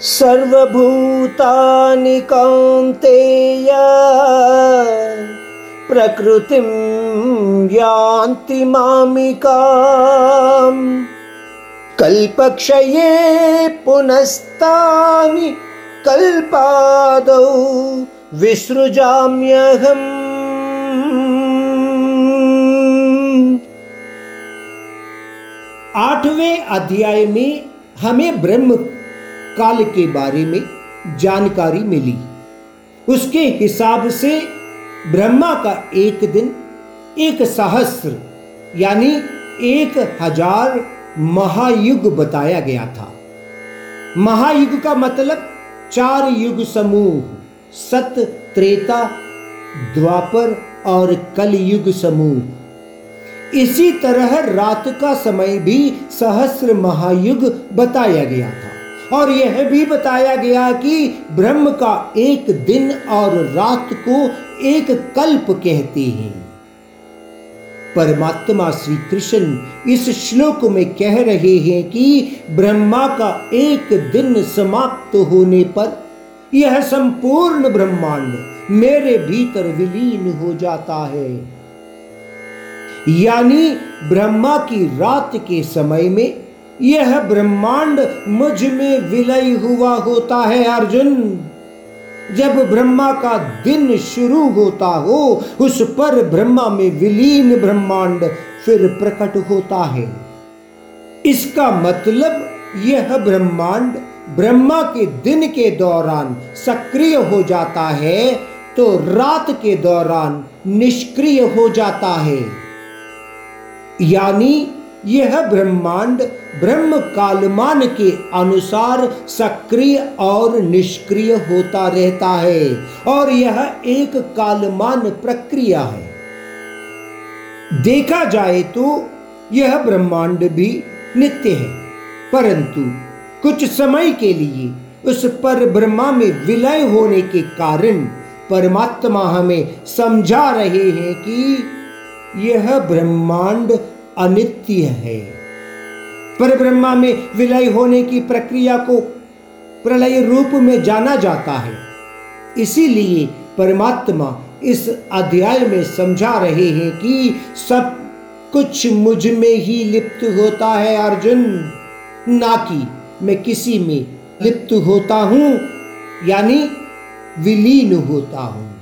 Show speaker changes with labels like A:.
A: सर्वभूतानि कौन्तेय प्रकृतिं यान्ति मामिकाम्। कल्पक्षये पुनस्तानि कल्पादौ विसृजाम्यहम्।
B: आठवें अध्याय में हमें ब्रह्म काल के बारे में जानकारी मिली। उसके हिसाब से ब्रह्मा का एक दिन एक सहस्र यानी एक हज़ार महायुग बताया गया था। महायुग का मतलब चार युग समूह, सत, त्रेता, द्वापर और कलयुग समूह। इसी तरह रात का समय भी सहस्र महायुग बताया गया था। और यह भी बताया गया कि ब्रह्म का एक दिन और रात को एक कल्प कहते हैं। परमात्मा श्री कृष्ण इस श्लोक में कह रहे हैं कि ब्रह्मा का एक दिन समाप्त होने पर यह संपूर्ण ब्रह्मांड मेरे भीतर विलीन हो जाता है। यानी ब्रह्मा की रात के समय में यह ब्रह्मांड मुझमें विलय हुआ होता है, अर्जुन। जब ब्रह्मा का दिन शुरू होता हो, उस पर ब्रह्मा में विलीन ब्रह्मांड फिर प्रकट होता है। इसका मतलब यह ब्रह्मांड ब्रह्मा के दिन के दौरान सक्रिय हो जाता है तो रात के दौरान निष्क्रिय हो जाता है। यानी यह ब्रह्मांड ब्रह्म कालमान के अनुसार सक्रिय और निष्क्रिय होता रहता है और यह एक कालमान प्रक्रिया है। देखा जाए तो यह ब्रह्मांड भी नित्य है, परंतु कुछ समय के लिए उस पर ब्रह्मा में विलय होने के कारण परमात्मा हमें समझा रहे हैं कि यह ब्रह्मांड अनित्य है। पर ब्रह्मा में विलय होने की प्रक्रिया को प्रलय रूप में जाना जाता है। इसीलिए परमात्मा इस अध्याय में समझा रहे हैं कि सब कुछ मुझमें ही लिप्त होता है अर्जुन। ना कि मैं किसी में लिप्त होता हूँ, यानी विलीन होता हूँ।